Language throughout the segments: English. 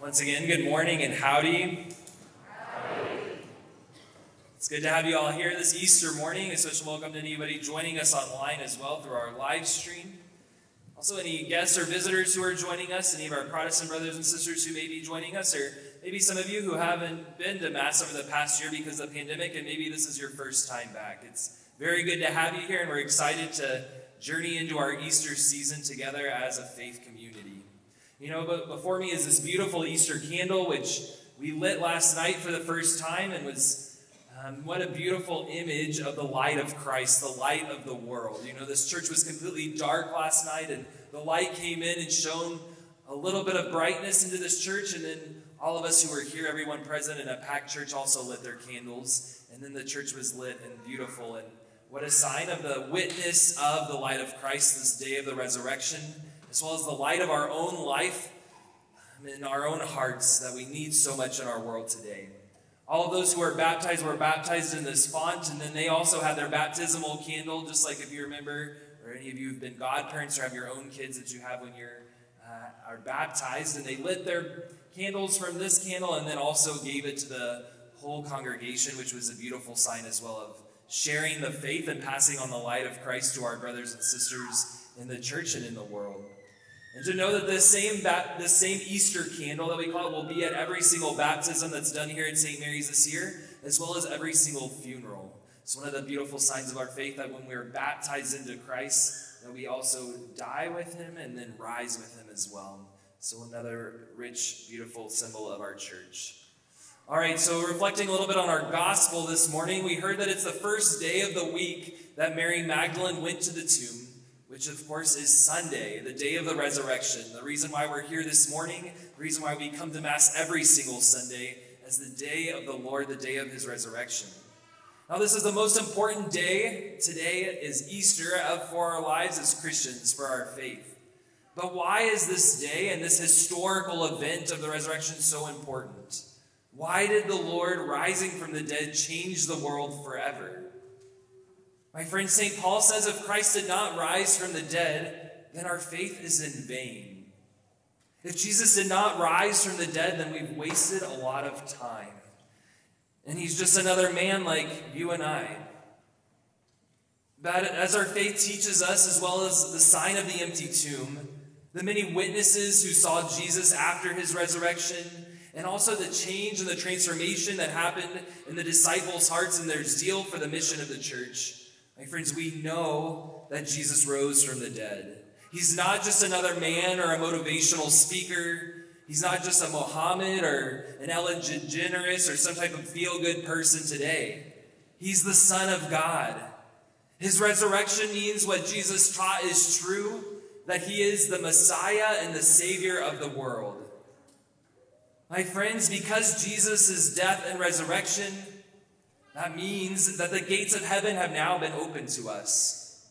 Once again, good morning and howdy. It's good to have you all here this Easter morning. A special welcome to anybody joining us online as well through our live stream. Also, any guests or visitors who are joining us, any of our Protestant brothers and sisters who may be joining us, or maybe some of you who haven't been to Mass over the past year because of the pandemic, and maybe this is your first time back. It's very good to have you here, and we're excited to journey into our Easter season together as a faith community. You know, but before me is this beautiful Easter candle, which we lit last night for the first time and was um, what a beautiful image of the light of Christ, the light of the world. You know, this church was completely dark last night, and the light came in and shone a little bit of brightness into this church, and then all of us who were here, everyone present in a packed church, also lit their candles, and then the church was lit and beautiful. And what a sign of the witness of the light of Christ this day of the resurrection as well as the light of our own life in our own hearts that we need so much in our world today. All of those who are baptized were baptized in this font, and then they also had their baptismal candle, just like if you remember, or any of you have been godparents or have your own kids that you have when you're uh, are baptized, and they lit their candles from this candle, and then also gave it to the whole congregation, which was a beautiful sign as well of sharing the faith and passing on the light of Christ to our brothers and sisters in the church and in the world. And to know that this same, ba- same Easter candle that we call it will be at every single baptism that's done here at St. Mary's this year, as well as every single funeral. It's one of the beautiful signs of our faith that when we're baptized into Christ, that we also die with him and then rise with him as well. So another rich, beautiful symbol of our church. All right, so reflecting a little bit on our gospel this morning, we heard that it's the first day of the week that Mary Magdalene went to the tomb which of course is Sunday, the day of the resurrection. The reason why we're here this morning, the reason why we come to Mass every single Sunday, as the day of the Lord, the day of his resurrection. Now, this is the most important day. Today is Easter for our lives as Christians, for our faith. But why is this day and this historical event of the resurrection so important? Why did the Lord rising from the dead change the world forever? My friend, St. Paul says if Christ did not rise from the dead, then our faith is in vain. If Jesus did not rise from the dead, then we've wasted a lot of time. And he's just another man like you and I. But as our faith teaches us, as well as the sign of the empty tomb, the many witnesses who saw Jesus after his resurrection, and also the change and the transformation that happened in the disciples' hearts and their zeal for the mission of the church, my friends, we know that Jesus rose from the dead. He's not just another man or a motivational speaker. He's not just a Mohammed or an Ellen DeGeneres or some type of feel good person today. He's the Son of God. His resurrection means what Jesus taught is true that he is the Messiah and the Savior of the world. My friends, because Jesus' death and resurrection that means that the gates of heaven have now been opened to us.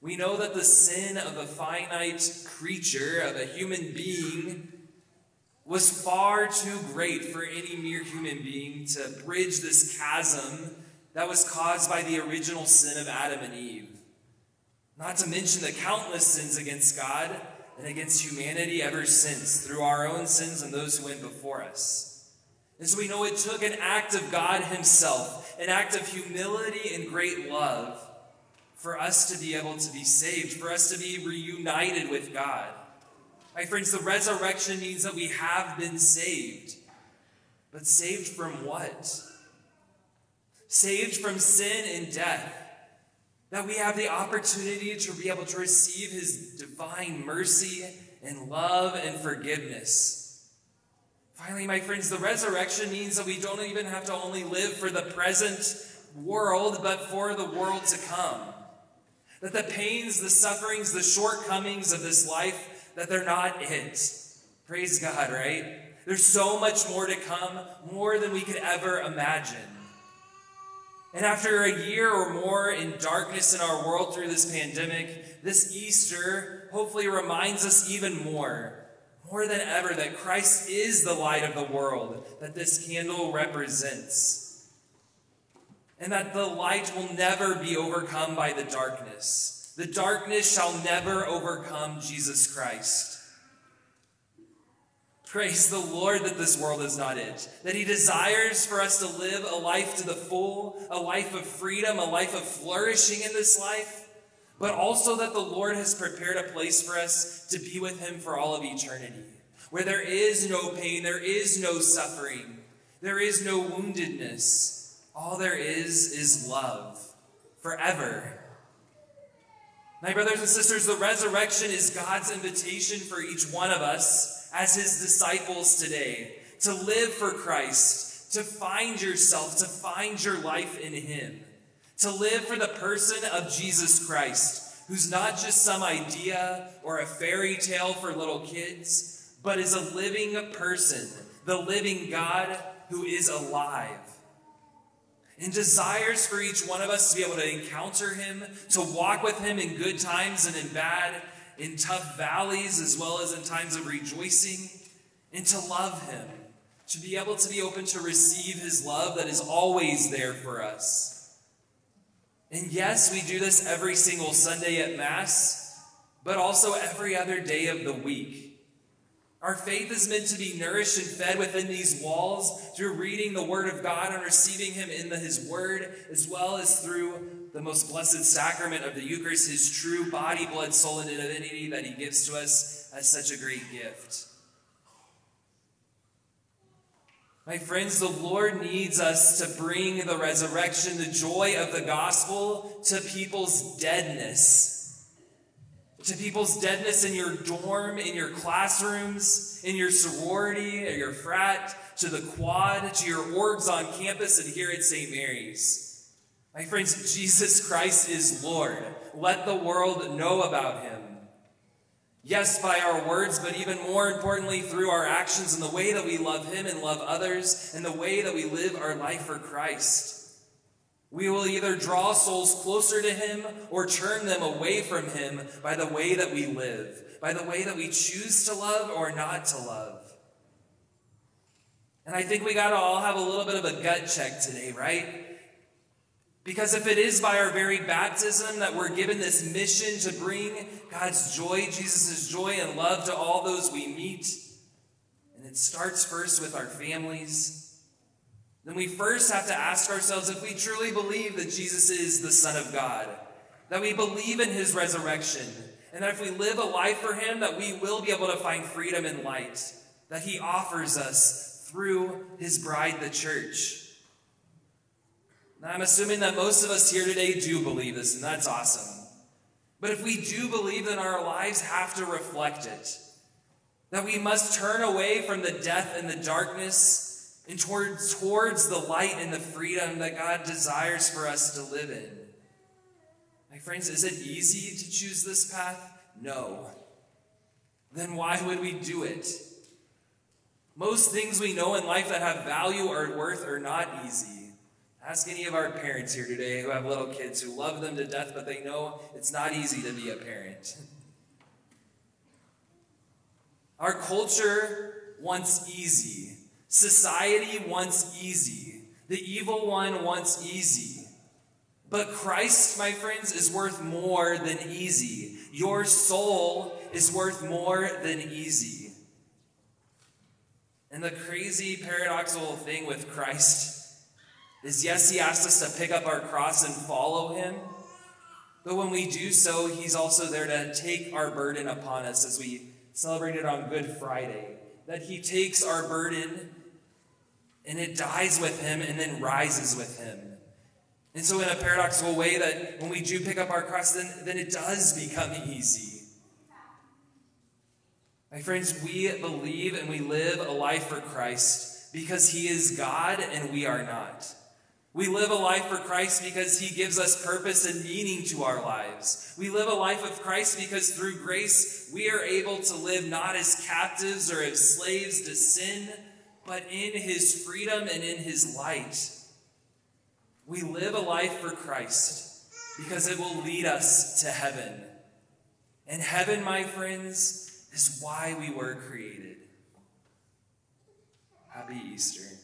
We know that the sin of a finite creature, of a human being, was far too great for any mere human being to bridge this chasm that was caused by the original sin of Adam and Eve. Not to mention the countless sins against God and against humanity ever since, through our own sins and those who went before us. And so we know it took an act of God Himself, an act of humility and great love for us to be able to be saved, for us to be reunited with God. My friends, the resurrection means that we have been saved. But saved from what? Saved from sin and death. That we have the opportunity to be able to receive His divine mercy and love and forgiveness. Finally, my friends, the resurrection means that we don't even have to only live for the present world, but for the world to come. That the pains, the sufferings, the shortcomings of this life, that they're not it. Praise God, right? There's so much more to come, more than we could ever imagine. And after a year or more in darkness in our world through this pandemic, this Easter hopefully reminds us even more more than ever that Christ is the light of the world that this candle represents. And that the light will never be overcome by the darkness. The darkness shall never overcome Jesus Christ. Praise the Lord that this world is not it, that He desires for us to live a life to the full, a life of freedom, a life of flourishing in this life, but also that the Lord has prepared a place for us to be with Him for all of eternity, where there is no pain, there is no suffering, there is no woundedness. All there is is love forever. My brothers and sisters, the resurrection is God's invitation for each one of us as his disciples today to live for Christ, to find yourself, to find your life in him, to live for the person of Jesus Christ, who's not just some idea or a fairy tale for little kids, but is a living person, the living God who is alive and desires for each one of us to be able to encounter him, to walk with him in good times and in bad, in tough valleys as well as in times of rejoicing, and to love Him, to be able to be open to receive His love that is always there for us. And yes, we do this every single Sunday at Mass, but also every other day of the week. Our faith is meant to be nourished and fed within these walls through reading the Word of God and receiving Him in the, His Word, as well as through the most blessed sacrament of the Eucharist, his true body, blood, soul, and divinity that he gives to us as such a great gift. My friends, the Lord needs us to bring the resurrection, the joy of the gospel to people's deadness. To people's deadness in your dorm, in your classrooms, in your sorority, or your frat, to the quad, to your orgs on campus, and here at St. Mary's. My friends, Jesus Christ is Lord. Let the world know about him. Yes, by our words, but even more importantly, through our actions and the way that we love him and love others, and the way that we live our life for Christ. We will either draw souls closer to him or turn them away from him by the way that we live, by the way that we choose to love or not to love. And I think we got to all have a little bit of a gut check today, right? Because if it is by our very baptism that we're given this mission to bring God's joy, Jesus' joy and love to all those we meet, and it starts first with our families, then we first have to ask ourselves if we truly believe that Jesus is the Son of God, that we believe in his resurrection, and that if we live a life for him, that we will be able to find freedom and light that he offers us through his bride, the church. Now, I'm assuming that most of us here today do believe this, and that's awesome. But if we do believe, then our lives have to reflect it. That we must turn away from the death and the darkness and towards, towards the light and the freedom that God desires for us to live in. My friends, is it easy to choose this path? No. Then why would we do it? Most things we know in life that have value or worth are not easy. Ask any of our parents here today who have little kids who love them to death, but they know it's not easy to be a parent. Our culture wants easy. Society wants easy. The evil one wants easy. But Christ, my friends, is worth more than easy. Your soul is worth more than easy. And the crazy paradoxical thing with Christ is yes, he asks us to pick up our cross and follow him. But when we do so, he's also there to take our burden upon us as we celebrated on Good Friday. That he takes our burden and it dies with him and then rises with him. And so, in a paradoxical way, that when we do pick up our cross, then, then it does become easy. My friends, we believe and we live a life for Christ because he is God and we are not. We live a life for Christ because he gives us purpose and meaning to our lives. We live a life of Christ because through grace we are able to live not as captives or as slaves to sin, but in his freedom and in his light. We live a life for Christ because it will lead us to heaven. And heaven, my friends, is why we were created. Happy Easter.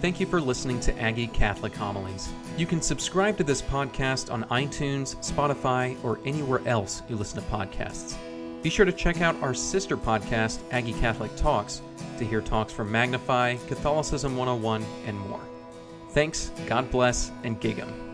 Thank you for listening to Aggie Catholic Homilies. You can subscribe to this podcast on iTunes, Spotify, or anywhere else you listen to podcasts. Be sure to check out our sister podcast, Aggie Catholic Talks, to hear talks from Magnify, Catholicism 101, and more. Thanks, God bless, and gig 'em.